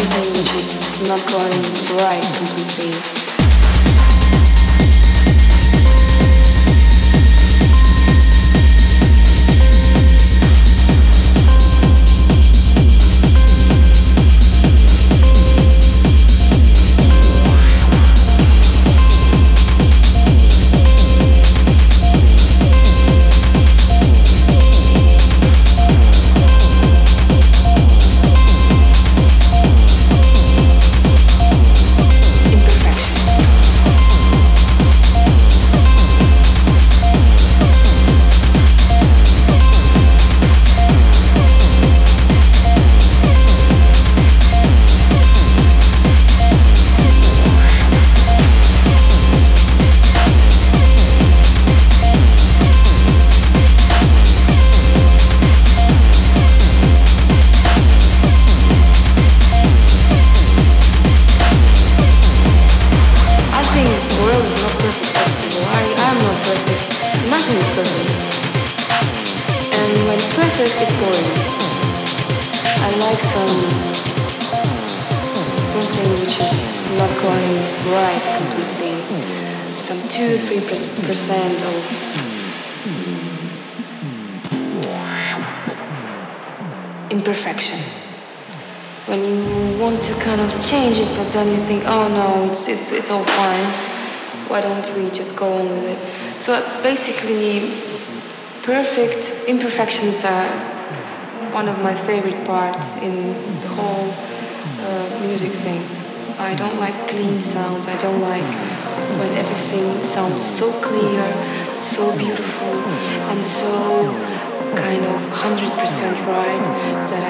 everything just not going right completely. Right completely. Some two, three percent of imperfection. When you want to kind of change it, but then you think, oh no, it's it's it's all fine. Why don't we just go on with it? So basically, perfect imperfections are one of my favorite parts in the whole uh, music thing. I don't like clean sounds. I don't like when everything sounds so clear, so beautiful, and so kind of 100% right that I